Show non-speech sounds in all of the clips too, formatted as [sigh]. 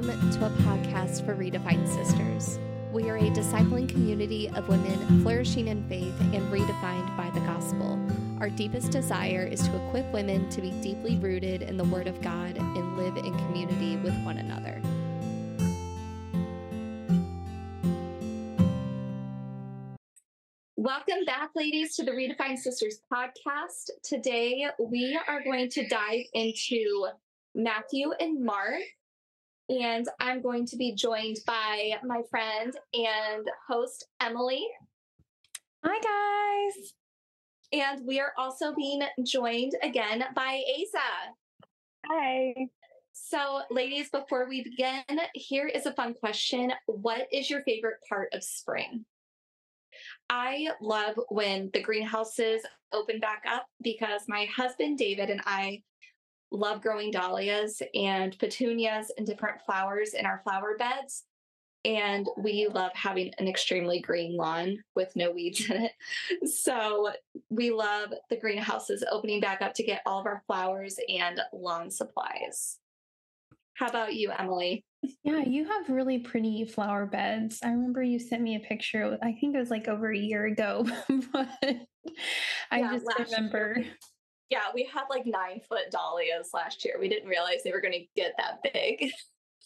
Welcome to a podcast for Redefined Sisters. We are a discipling community of women flourishing in faith and redefined by the gospel. Our deepest desire is to equip women to be deeply rooted in the Word of God and live in community with one another. Welcome back, ladies, to the Redefined Sisters podcast. Today, we are going to dive into Matthew and Mark. And I'm going to be joined by my friend and host, Emily. Hi, guys. And we are also being joined again by Asa. Hi. So, ladies, before we begin, here is a fun question What is your favorite part of spring? I love when the greenhouses open back up because my husband David and I love growing dahlias and petunias and different flowers in our flower beds. And we love having an extremely green lawn with no weeds in it. [laughs] So we love the greenhouses opening back up to get all of our flowers and lawn supplies. How about you, Emily? Yeah, you have really pretty flower beds. I remember you sent me a picture. I think it was like over a year ago, [laughs] but I yeah, just remember. Year. Yeah, we had like nine foot dahlias last year. We didn't realize they were going to get that big.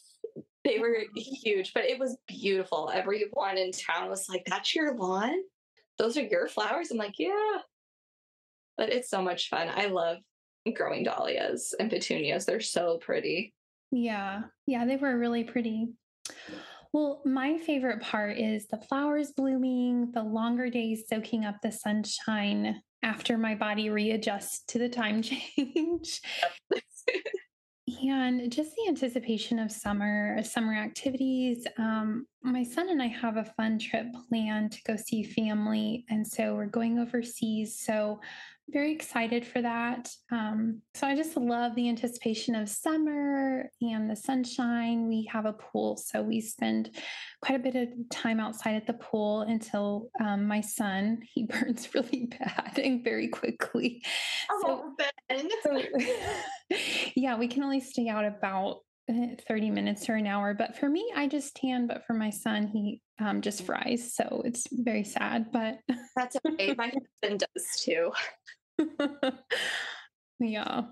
[laughs] they were [laughs] huge, but it was beautiful. Everyone in town was like, That's your lawn? Those are your flowers? I'm like, Yeah. But it's so much fun. I love growing dahlias and petunias. They're so pretty. Yeah. Yeah, they were really pretty. Well, my favorite part is the flowers blooming, the longer days soaking up the sunshine after my body readjusts to the time [laughs] change. and just the anticipation of summer, summer activities. Um, my son and I have a fun trip planned to go see family. And so we're going overseas. So very excited for that. Um, so I just love the anticipation of summer and the sunshine. We have a pool, so we spend quite a bit of time outside at the pool until um, my son he [laughs] burns really bad and very quickly. Oh, so, so, [laughs] [laughs] yeah, we can only stay out about eh, 30 minutes or an hour. But for me, I just tan. But for my son, he um, just fries. So it's very sad, but that's okay. My husband does too. [laughs] yeah.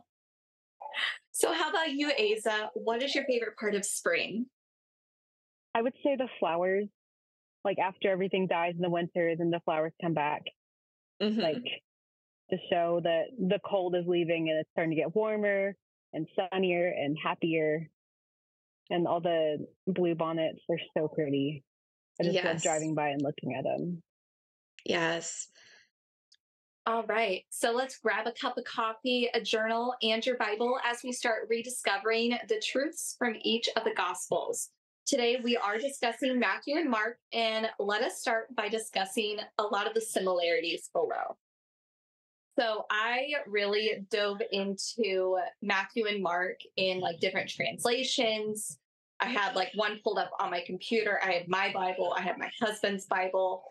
So, how about you, Asa? What is your favorite part of spring? I would say the flowers. Like after everything dies in the winter, then the flowers come back. Mm-hmm. Like to show that the cold is leaving and it's starting to get warmer and sunnier and happier. And all the blue bonnets are so pretty. I just yes. love driving by and looking at them. Yes. All right. So let's grab a cup of coffee, a journal, and your Bible as we start rediscovering the truths from each of the Gospels. Today, we are discussing Matthew and Mark, and let us start by discussing a lot of the similarities below. So, I really dove into Matthew and Mark in like different translations. I had like one pulled up on my computer. I had my Bible, I had my husband's Bible,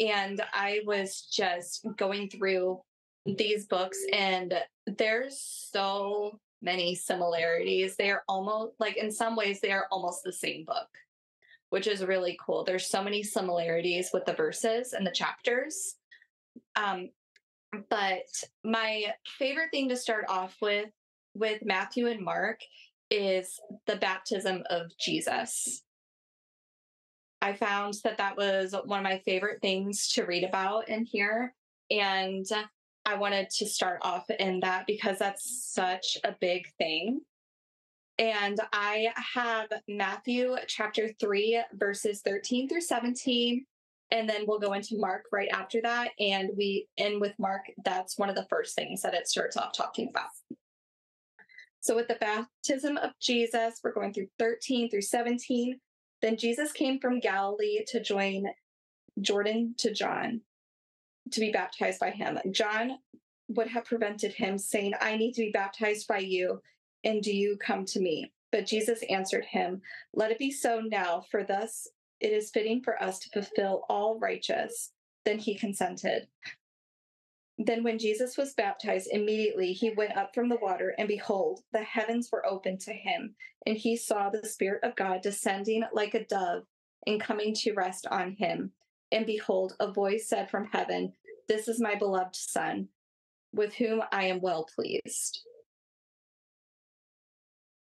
and I was just going through these books, and there's so many similarities. They are almost like, in some ways, they are almost the same book, which is really cool. There's so many similarities with the verses and the chapters. Um, but my favorite thing to start off with with Matthew and Mark is the baptism of Jesus. I found that that was one of my favorite things to read about in here. And I wanted to start off in that because that's such a big thing. And I have Matthew chapter 3, verses 13 through 17. And then we'll go into Mark right after that. And we end with Mark. That's one of the first things that it starts off talking about. So, with the baptism of Jesus, we're going through 13 through 17. Then Jesus came from Galilee to join Jordan to John to be baptized by him. John would have prevented him, saying, I need to be baptized by you, and do you come to me? But Jesus answered him, Let it be so now, for thus it is fitting for us to fulfill all righteous. Then he consented. Then, when Jesus was baptized, immediately he went up from the water, and behold, the heavens were opened to him, and he saw the Spirit of God descending like a dove and coming to rest on him. And behold, a voice said from heaven, This is my beloved Son, with whom I am well pleased.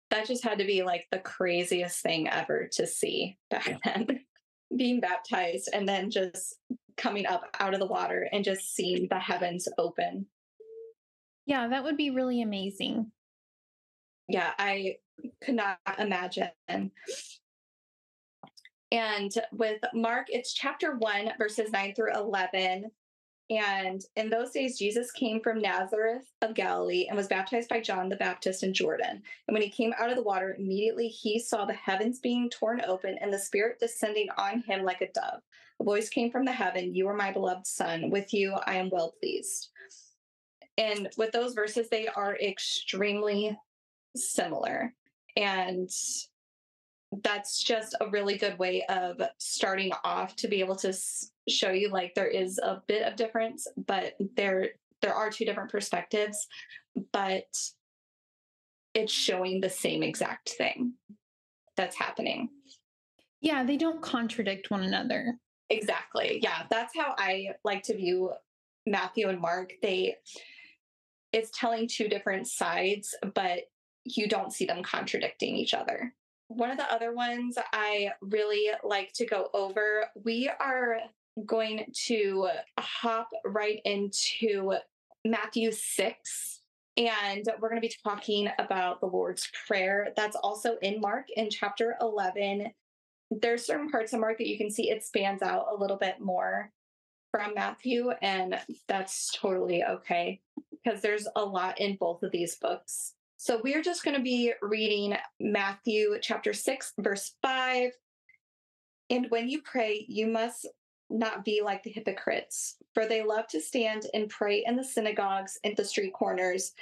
That just had to be like the craziest thing ever to see back then. [laughs] Being baptized and then just coming up out of the water and just seeing the heavens open. Yeah, that would be really amazing. Yeah, I could not imagine. And with Mark, it's chapter 1, verses 9 through 11. And in those days, Jesus came from Nazareth of Galilee and was baptized by John the Baptist in Jordan. And when he came out of the water, immediately he saw the heavens being torn open and the Spirit descending on him like a dove. A voice came from the heaven You are my beloved Son. With you I am well pleased. And with those verses, they are extremely similar. And that's just a really good way of starting off to be able to show you like there is a bit of difference but there there are two different perspectives but it's showing the same exact thing that's happening. Yeah they don't contradict one another. Exactly yeah that's how i like to view matthew and mark they it's telling two different sides but you don't see them contradicting each other one of the other ones I really like to go over, we are going to hop right into Matthew 6. And we're going to be talking about the Lord's Prayer. That's also in Mark in chapter 11. There's certain parts of Mark that you can see it spans out a little bit more from Matthew, and that's totally okay because there's a lot in both of these books. So we're just going to be reading Matthew chapter 6, verse 5. And when you pray, you must not be like the hypocrites, for they love to stand and pray in the synagogues and the street corners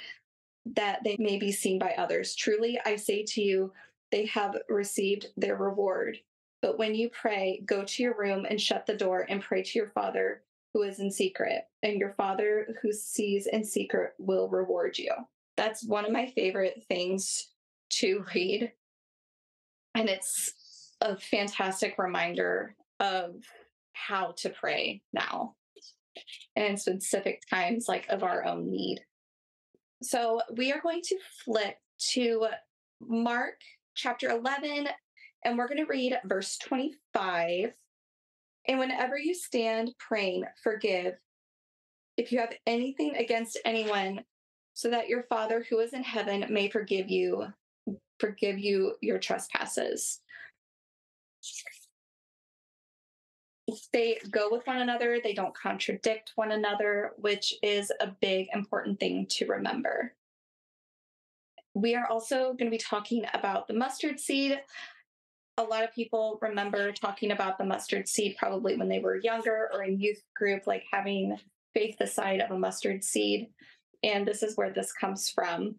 that they may be seen by others. Truly, I say to you, they have received their reward. But when you pray, go to your room and shut the door and pray to your Father who is in secret, and your Father who sees in secret will reward you that's one of my favorite things to read. And it's a fantastic reminder of how to pray now and specific times like of our own need. So we are going to flip to Mark chapter 11 and we're going to read verse 25. And whenever you stand praying, forgive if you have anything against anyone so that your Father who is in heaven may forgive you, forgive you your trespasses. They go with one another, they don't contradict one another, which is a big, important thing to remember. We are also going to be talking about the mustard seed. A lot of people remember talking about the mustard seed probably when they were younger or in youth group, like having faith the size of a mustard seed and this is where this comes from.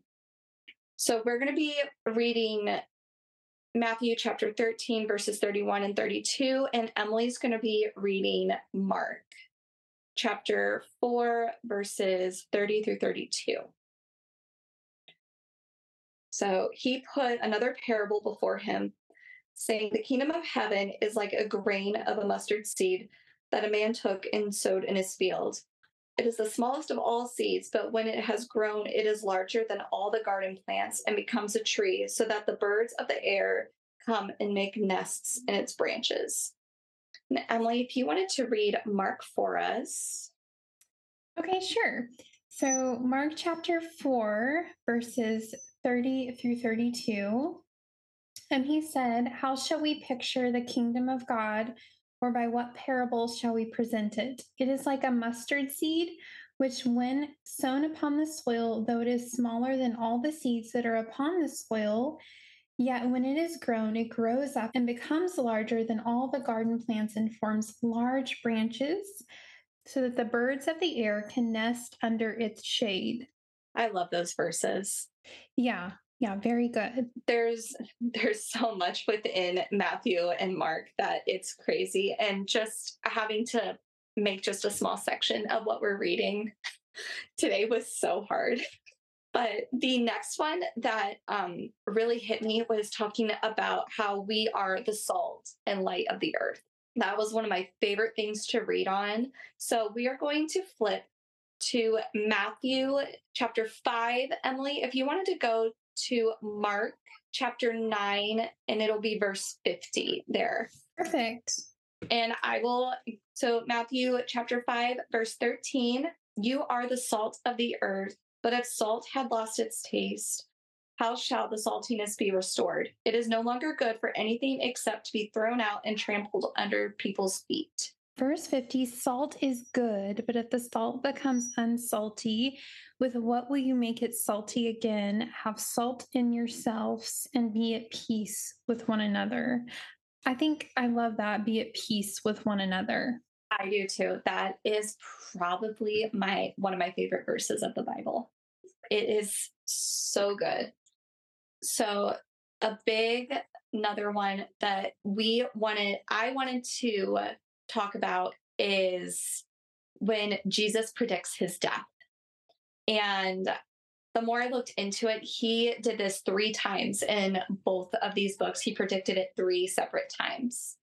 So we're going to be reading Matthew chapter 13, verses 31 and 32, and Emily's going to be reading Mark chapter 4, verses 30 through 32. So he put another parable before him, saying, The kingdom of heaven is like a grain of a mustard seed that a man took and sowed in his field. It is the smallest of all seeds, but when it has grown, it is larger than all the garden plants and becomes a tree, so that the birds of the air come and make nests in its branches. And Emily, if you wanted to read Mark for us. Okay, sure. So, Mark chapter 4, verses 30 through 32. And he said, How shall we picture the kingdom of God? Or by what parable shall we present it? It is like a mustard seed, which, when sown upon the soil, though it is smaller than all the seeds that are upon the soil, yet when it is grown, it grows up and becomes larger than all the garden plants and forms large branches, so that the birds of the air can nest under its shade. I love those verses. Yeah, yeah, very good. There's [laughs] there's so much within Matthew and Mark that it's crazy and just having to make just a small section of what we're reading [laughs] today was so hard. But the next one that um, really hit me was talking about how we are the salt and light of the earth. That was one of my favorite things to read on. So we are going to flip to Matthew chapter 5. Emily, if you wanted to go to Mark chapter 9, and it'll be verse 50 there. Perfect. And I will, so Matthew chapter 5, verse 13 You are the salt of the earth, but if salt had lost its taste, how shall the saltiness be restored? It is no longer good for anything except to be thrown out and trampled under people's feet. Verse 50 Salt is good, but if the salt becomes unsalty, with what will you make it salty again? Have salt in yourselves and be at peace with one another. I think I love that. Be at peace with one another. I do too. That is probably my one of my favorite verses of the Bible. It is so good. So a big another one that we wanted I wanted to talk about is when Jesus predicts his death. And the more I looked into it, he did this three times in both of these books. He predicted it three separate times.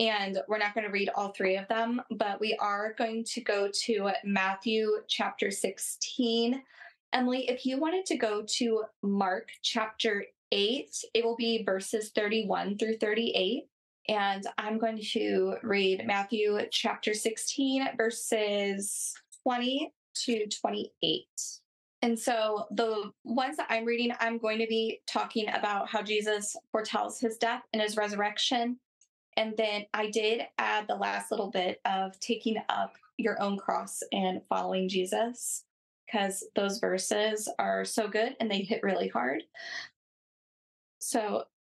And we're not going to read all three of them, but we are going to go to Matthew chapter 16. Emily, if you wanted to go to Mark chapter 8, it will be verses 31 through 38. And I'm going to read Matthew chapter 16, verses 20 to 28. And so the ones that I'm reading, I'm going to be talking about how Jesus foretells his death and his resurrection. And then I did add the last little bit of taking up your own cross and following Jesus because those verses are so good and they hit really hard. So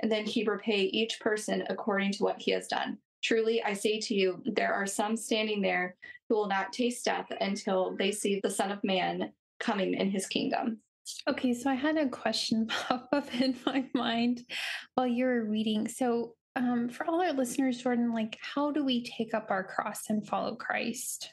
and then he repay each person according to what he has done. Truly, I say to you, there are some standing there who will not taste death until they see the Son of Man coming in his kingdom. Okay, so I had a question [laughs] pop up in my mind while you were reading. So, um, for all our listeners, Jordan, like, how do we take up our cross and follow Christ?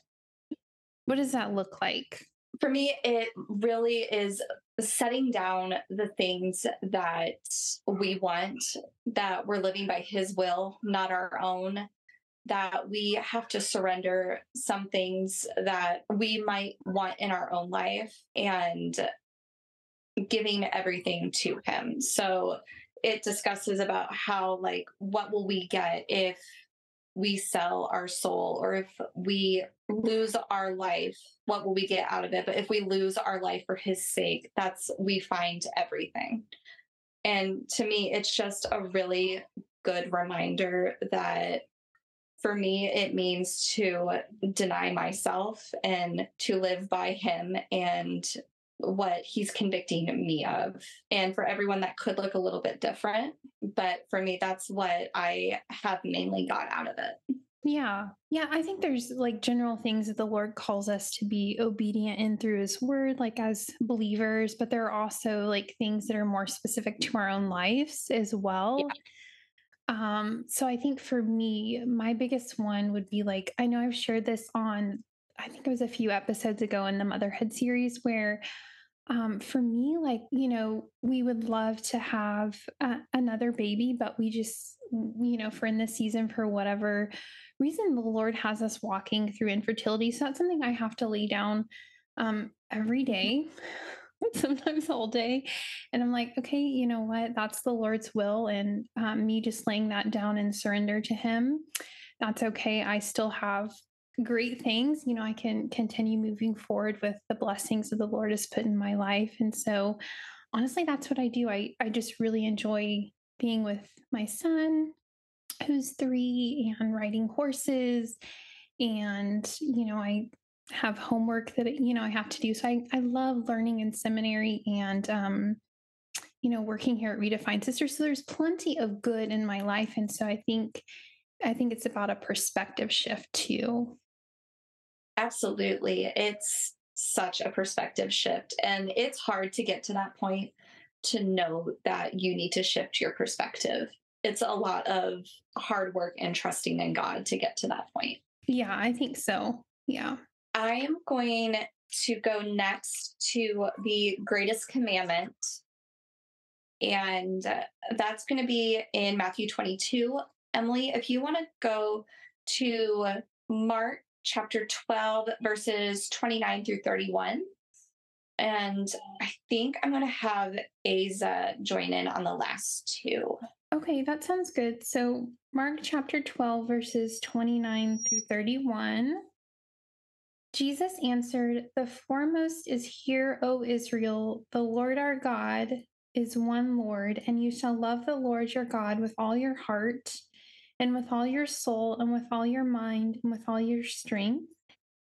What does that look like? For me, it really is setting down the things that we want, that we're living by His will, not our own, that we have to surrender some things that we might want in our own life and giving everything to Him. So it discusses about how, like, what will we get if we sell our soul or if we lose our life what will we get out of it? But if we lose our life for his sake that's we find everything. And to me it's just a really good reminder that for me it means to deny myself and to live by him and what he's convicting me of. And for everyone, that could look a little bit different. But for me, that's what I have mainly got out of it. Yeah. Yeah. I think there's like general things that the Lord calls us to be obedient in through his word, like as believers, but there are also like things that are more specific to our own lives as well. Yeah. Um, so I think for me, my biggest one would be like, I know I've shared this on, I think it was a few episodes ago in the motherhood series where um, for me, like, you know, we would love to have uh, another baby, but we just, you know, for in this season, for whatever reason, the Lord has us walking through infertility. So that's something I have to lay down um, every day [laughs] sometimes all day. And I'm like, okay, you know what? That's the Lord's will. And um, me just laying that down and surrender to Him, that's okay. I still have great things. You know, I can continue moving forward with the blessings that the Lord has put in my life. And so, honestly, that's what I do. I, I just really enjoy being with my son, who's three, and riding horses. And, you know, I have homework that you know I have to do. So I I love learning in seminary and um you know working here at Redefined Sisters. So there's plenty of good in my life and so I think I think it's about a perspective shift too. Absolutely. It's such a perspective shift and it's hard to get to that point to know that you need to shift your perspective. It's a lot of hard work and trusting in God to get to that point. Yeah, I think so. Yeah. I am going to go next to the greatest commandment. And that's going to be in Matthew 22. Emily, if you want to go to Mark chapter 12, verses 29 through 31. And I think I'm going to have Aza join in on the last two. Okay, that sounds good. So, Mark chapter 12, verses 29 through 31. Jesus answered, The foremost is here, O Israel, the Lord our God is one Lord, and you shall love the Lord your God with all your heart, and with all your soul, and with all your mind, and with all your strength.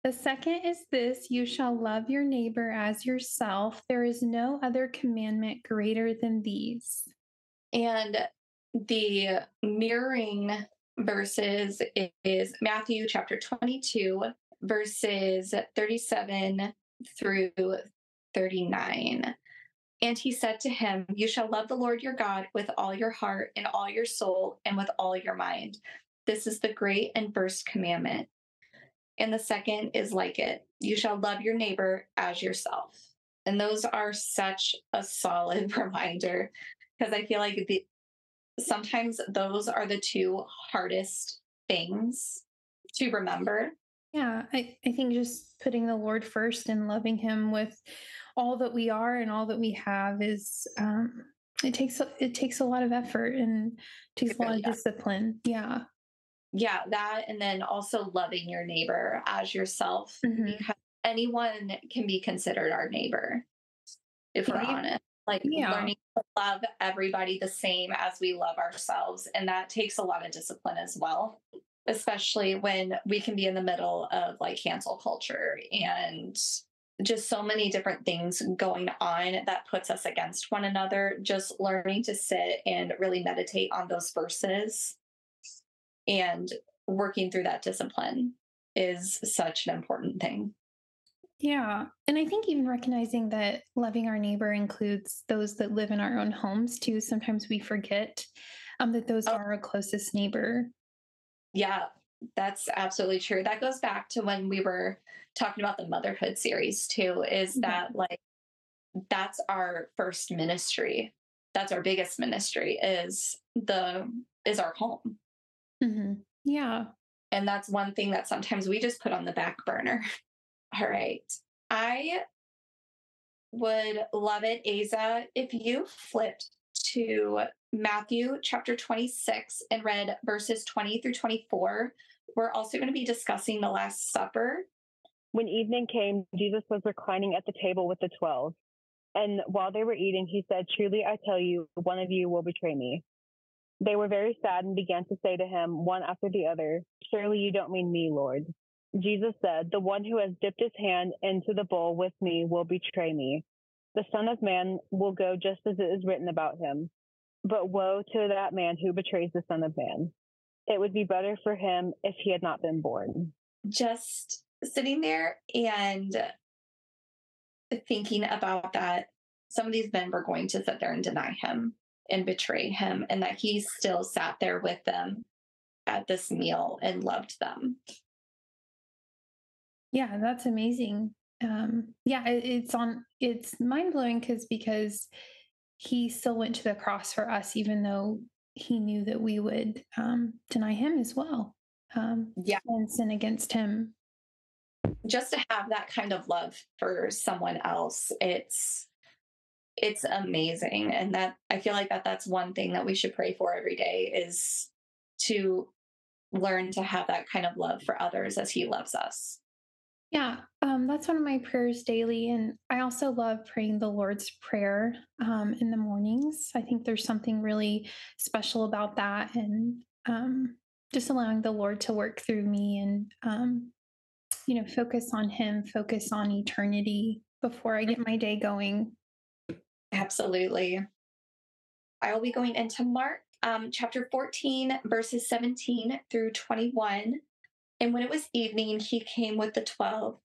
The second is this you shall love your neighbor as yourself. There is no other commandment greater than these. And the mirroring verses is Matthew chapter 22, verses 37 through 39. And he said to him, You shall love the Lord your God with all your heart and all your soul and with all your mind. This is the great and first commandment. And the second is like it you shall love your neighbor as yourself. And those are such a solid [laughs] reminder because I feel like the, sometimes those are the two hardest things to remember yeah, I, I think just putting the Lord first and loving Him with all that we are and all that we have is um, it takes it takes a lot of effort and takes a lot of discipline. Yeah. Yeah, that and then also loving your neighbor as yourself mm-hmm. because anyone can be considered our neighbor if we're yeah. honest. Like yeah. learning to love everybody the same as we love ourselves. And that takes a lot of discipline as well especially when we can be in the middle of like cancel culture and just so many different things going on that puts us against one another. Just learning to sit and really meditate on those verses and working through that discipline is such an important thing. Yeah. And I think even recognizing that loving our neighbor includes those that live in our own homes too. Sometimes we forget um, that those oh. are our closest neighbor. Yeah, that's absolutely true. That goes back to when we were talking about the motherhood series too, is that like that's our first ministry. That's our biggest ministry is the is our home. Mm-hmm. Yeah. And that's one thing that sometimes we just put on the back burner. [laughs] All right. I would love it, Aza, if you flipped to Matthew chapter 26 and read verses 20 through 24. We're also going to be discussing the Last Supper. When evening came, Jesus was reclining at the table with the twelve. And while they were eating, he said, Truly I tell you, one of you will betray me. They were very sad and began to say to him, one after the other, Surely you don't mean me, Lord. Jesus said, The one who has dipped his hand into the bowl with me will betray me. The Son of Man will go just as it is written about him. But woe to that man who betrays the Son of Man. It would be better for him if he had not been born. Just sitting there and thinking about that, some of these men were going to sit there and deny him and betray him, and that he still sat there with them at this meal and loved them. Yeah, that's amazing. Um, yeah, it, it's on. It's mind blowing because because he still went to the cross for us, even though he knew that we would um, deny him as well. Um, yeah, and sin against him. Just to have that kind of love for someone else, it's it's amazing. And that I feel like that that's one thing that we should pray for every day is to learn to have that kind of love for others as he loves us. Yeah, um, that's one of my prayers daily. And I also love praying the Lord's Prayer um, in the mornings. I think there's something really special about that. And um, just allowing the Lord to work through me and, um, you know, focus on Him, focus on eternity before I get my day going. Absolutely. I will be going into Mark um, chapter 14, verses 17 through 21. And when it was evening, he came with the twelve.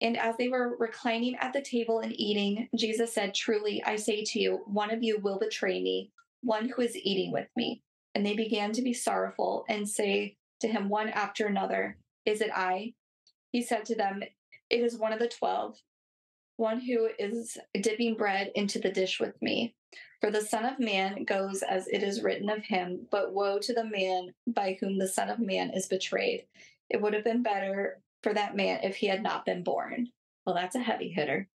And as they were reclining at the table and eating, Jesus said, Truly, I say to you, one of you will betray me, one who is eating with me. And they began to be sorrowful and say to him one after another, Is it I? He said to them, It is one of the twelve, one who is dipping bread into the dish with me. For the Son of Man goes as it is written of him, but woe to the man by whom the Son of Man is betrayed. It would have been better for that man if he had not been born. Well, that's a heavy hitter.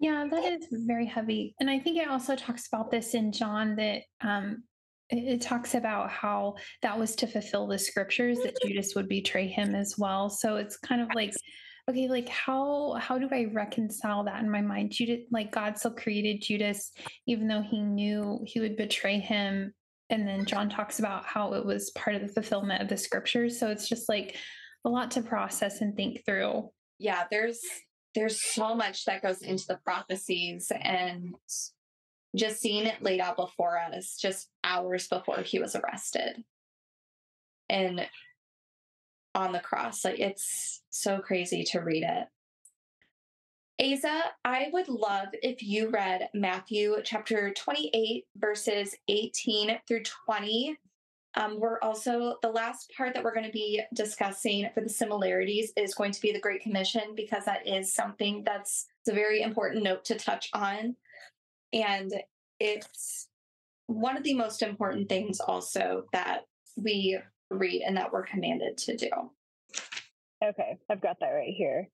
Yeah, that is very heavy. And I think it also talks about this in John that um, it, talks about how that was to fulfill the scriptures that Judas would betray him as well. So it's kind of like okay like how how do i reconcile that in my mind? Judas like god still created judas even though he knew he would betray him. And then john talks about how it was part of the fulfillment of the scriptures. So it's just like a lot to process and think through. Yeah there's there's so much that goes into the prophecies and just seeing it laid out before us just hours before he was arrested. And on the cross. Like it's so crazy to read it. Aza, I would love if you read Matthew chapter 28, verses 18 through 20. Um, we're also, the last part that we're going to be discussing for the similarities is going to be the Great Commission, because that is something that's a very important note to touch on. And it's one of the most important things also that we read and that we're commanded to do. Okay, I've got that right here.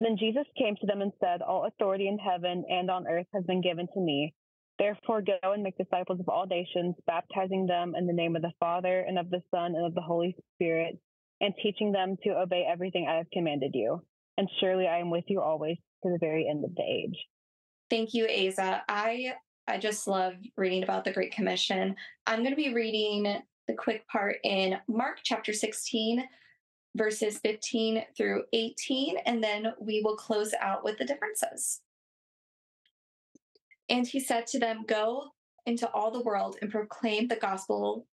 Then Jesus came to them and said, All authority in heaven and on earth has been given to me. Therefore, go and make disciples of all nations, baptizing them in the name of the Father and of the Son and of the Holy Spirit, and teaching them to obey everything I have commanded you. And surely I am with you always to the very end of the age. Thank you, Asa. I I just love reading about the Great Commission. I'm going to be reading the quick part in Mark chapter 16, verses 15 through 18, and then we will close out with the differences. And he said to them, Go into all the world and proclaim the gospel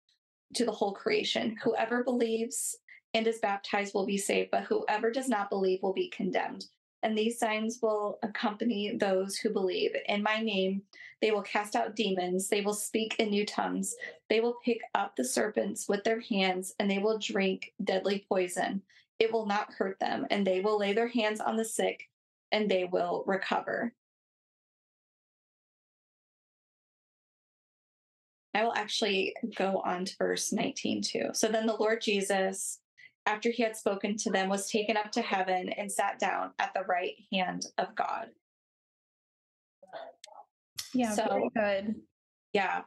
to the whole creation. Whoever believes and is baptized will be saved, but whoever does not believe will be condemned and these signs will accompany those who believe. In my name, they will cast out demons, they will speak in new tongues, they will pick up the serpents with their hands, and they will drink deadly poison. It will not hurt them, and they will lay their hands on the sick, and they will recover. I will actually go on to verse 19 too. So then the Lord Jesus after he had spoken to them, was taken up to heaven and sat down at the right hand of God. Yeah, so good. Yeah.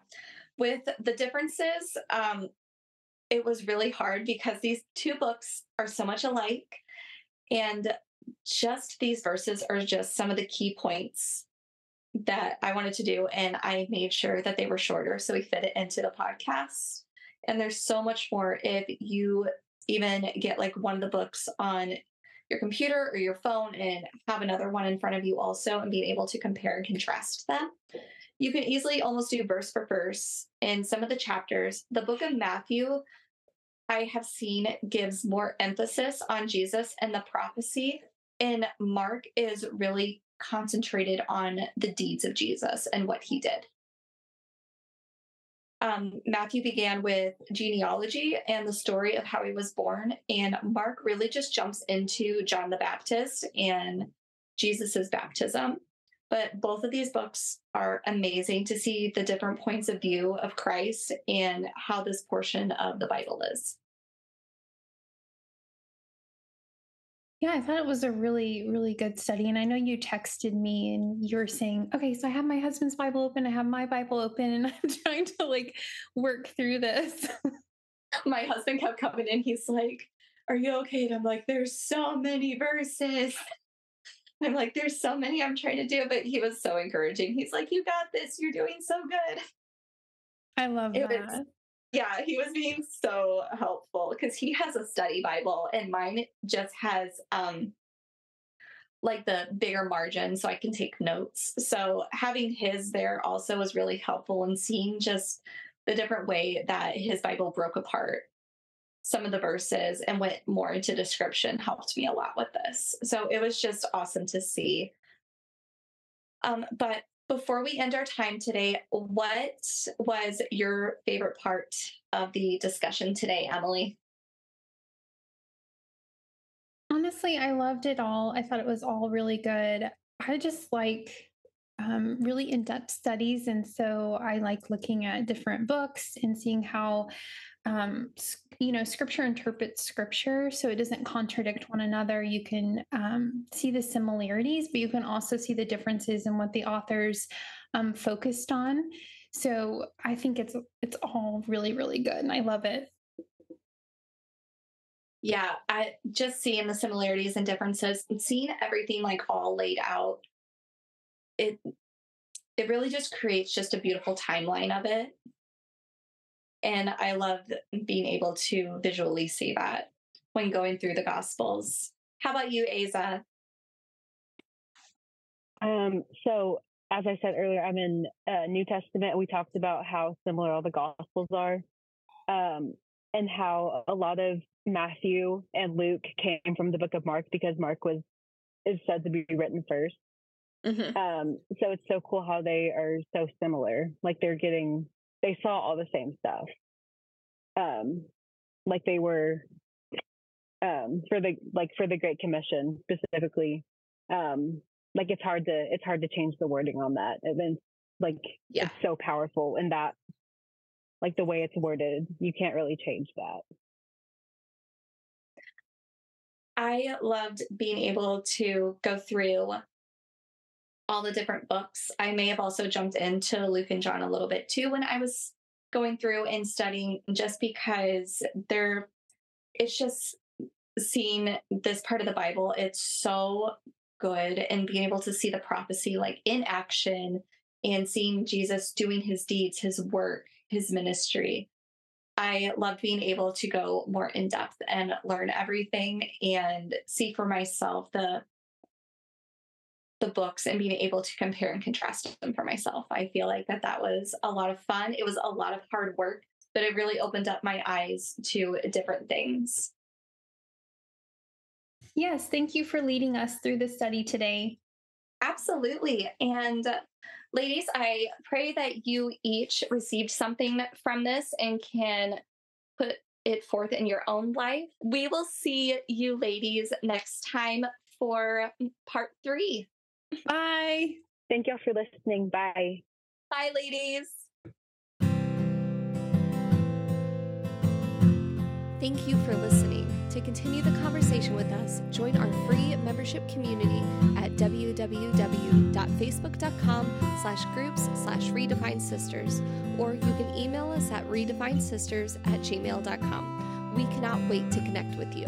With the differences, um, it was really hard because these two books are so much alike. And just these verses are just some of the key points that I wanted to do. And I made sure that they were shorter so we fit it into the podcast. And there's so much more if you even get like one of the books on your computer or your phone and have another one in front of you also and being able to compare and contrast them. You can easily almost do verse for verse in some of the chapters. The book of Matthew, I have seen, gives more emphasis on Jesus and the prophecy, and Mark is really concentrated on the deeds of Jesus and what he did um, Matthew began with genealogy and the story of how he was born, and Mark really just jumps into John the Baptist and Jesus's baptism. But both of these books are amazing to see the different points of view of Christ and how this portion of the Bible is. Yeah, I thought it was a really, really good study. And I know you texted me and you were saying, okay, so I have my husband's Bible open, I have my Bible open, and [laughs] I'm trying to like work through this. [laughs] my husband kept coming in. He's like, Are you okay? And I'm like, There's so many verses. [laughs] I'm like, There's so many I'm trying to do. But he was so encouraging. He's like, You got this. You're doing so good. I love it that. Was, yeah, he was being so helpful because he has a study Bible and mine just has um like the bigger margin so I can take notes. So having his there also was really helpful and seeing just the different way that his Bible broke apart some of the verses and went more into description helped me a lot with this. So it was just awesome to see. Um, but before we end our time today, what was your favorite part of the discussion today, Emily? Honestly, I loved it all. I thought it was all really good. I just like um, really in depth studies. And so I like looking at different books and seeing how um, you know, scripture interprets scripture, so it doesn't contradict one another. You can um, see the similarities, but you can also see the differences in what the authors um, focused on. So I think it's it's all really really good, and I love it. Yeah, I just seeing the similarities and differences, and seeing everything like all laid out. It it really just creates just a beautiful timeline of it and I love being able to visually see that when going through the Gospels. How about you, Aza? Um, so, as I said earlier, I'm in uh, New Testament. We talked about how similar all the Gospels are, um, and how a lot of Matthew and Luke came from the Book of Mark because Mark was is said to be written 1st mm-hmm. um, so it's so cool how they are so similar. Like they're getting they saw all the same stuff. Um, like they were um for the like for the Great Commission specifically. Um, like it's hard to it's hard to change the wording on that. And then like yeah. it's so powerful in that like the way it's worded, you can't really change that. I loved being able to go through all the different books. I may have also jumped into Luke and John a little bit too when I was going through and studying, just because they're, it's just seeing this part of the Bible, it's so good and being able to see the prophecy like in action and seeing Jesus doing his deeds, his work, his ministry. I loved being able to go more in depth and learn everything and see for myself the the books and being able to compare and contrast them for myself. I feel like that that was a lot of fun. It was a lot of hard work, but it really opened up my eyes to different things. Yes, thank you for leading us through the study today. Absolutely. And ladies, I pray that you each received something from this and can put it forth in your own life. We will see you ladies next time for part three. Bye. Thank y'all for listening. Bye. Bye, ladies. Thank you for listening. To continue the conversation with us, join our free membership community at www.facebook.com slash groups slash redefined sisters, or you can email us at redefinedsisters at gmail.com. We cannot wait to connect with you.